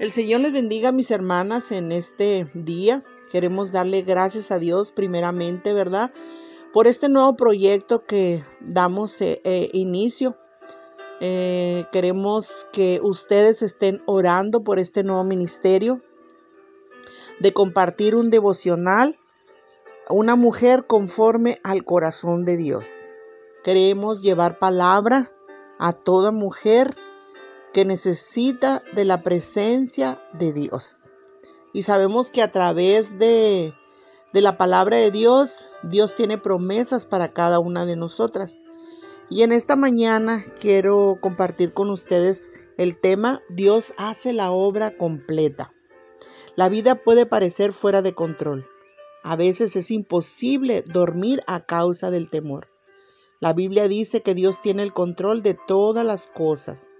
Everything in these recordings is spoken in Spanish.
El Señor les bendiga, mis hermanas, en este día. Queremos darle gracias a Dios primeramente, ¿verdad? Por este nuevo proyecto que damos eh, eh, inicio. Eh, queremos que ustedes estén orando por este nuevo ministerio de compartir un devocional una mujer conforme al corazón de Dios. Queremos llevar palabra a toda mujer que necesita de la presencia de Dios. Y sabemos que a través de, de la palabra de Dios, Dios tiene promesas para cada una de nosotras. Y en esta mañana quiero compartir con ustedes el tema Dios hace la obra completa. La vida puede parecer fuera de control. A veces es imposible dormir a causa del temor. La Biblia dice que Dios tiene el control de todas las cosas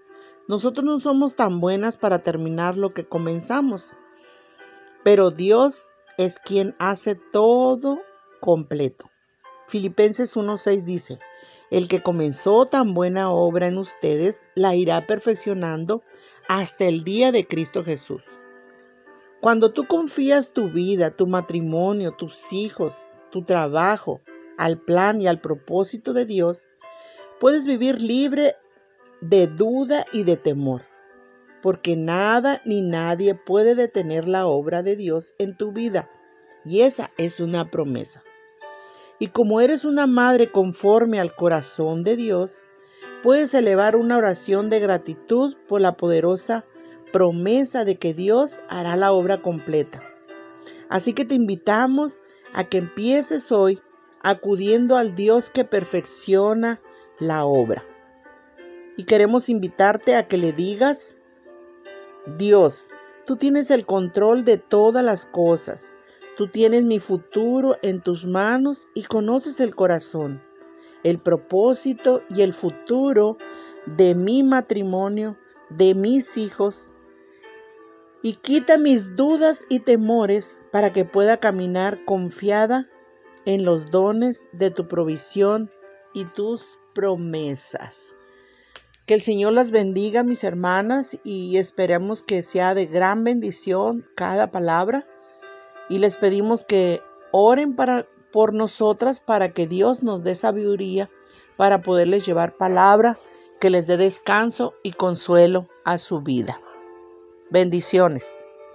nosotros no somos tan buenas para terminar lo que comenzamos, pero Dios es quien hace todo completo. Filipenses 1.6 dice, el que comenzó tan buena obra en ustedes la irá perfeccionando hasta el día de Cristo Jesús. Cuando tú confías tu vida, tu matrimonio, tus hijos, tu trabajo al plan y al propósito de Dios, puedes vivir libre de duda y de temor, porque nada ni nadie puede detener la obra de Dios en tu vida, y esa es una promesa. Y como eres una madre conforme al corazón de Dios, puedes elevar una oración de gratitud por la poderosa promesa de que Dios hará la obra completa. Así que te invitamos a que empieces hoy acudiendo al Dios que perfecciona la obra. Y queremos invitarte a que le digas, Dios, tú tienes el control de todas las cosas. Tú tienes mi futuro en tus manos y conoces el corazón, el propósito y el futuro de mi matrimonio, de mis hijos. Y quita mis dudas y temores para que pueda caminar confiada en los dones de tu provisión y tus promesas. Que el Señor las bendiga, mis hermanas, y esperemos que sea de gran bendición cada palabra. Y les pedimos que oren para, por nosotras para que Dios nos dé sabiduría para poderles llevar palabra que les dé descanso y consuelo a su vida. Bendiciones.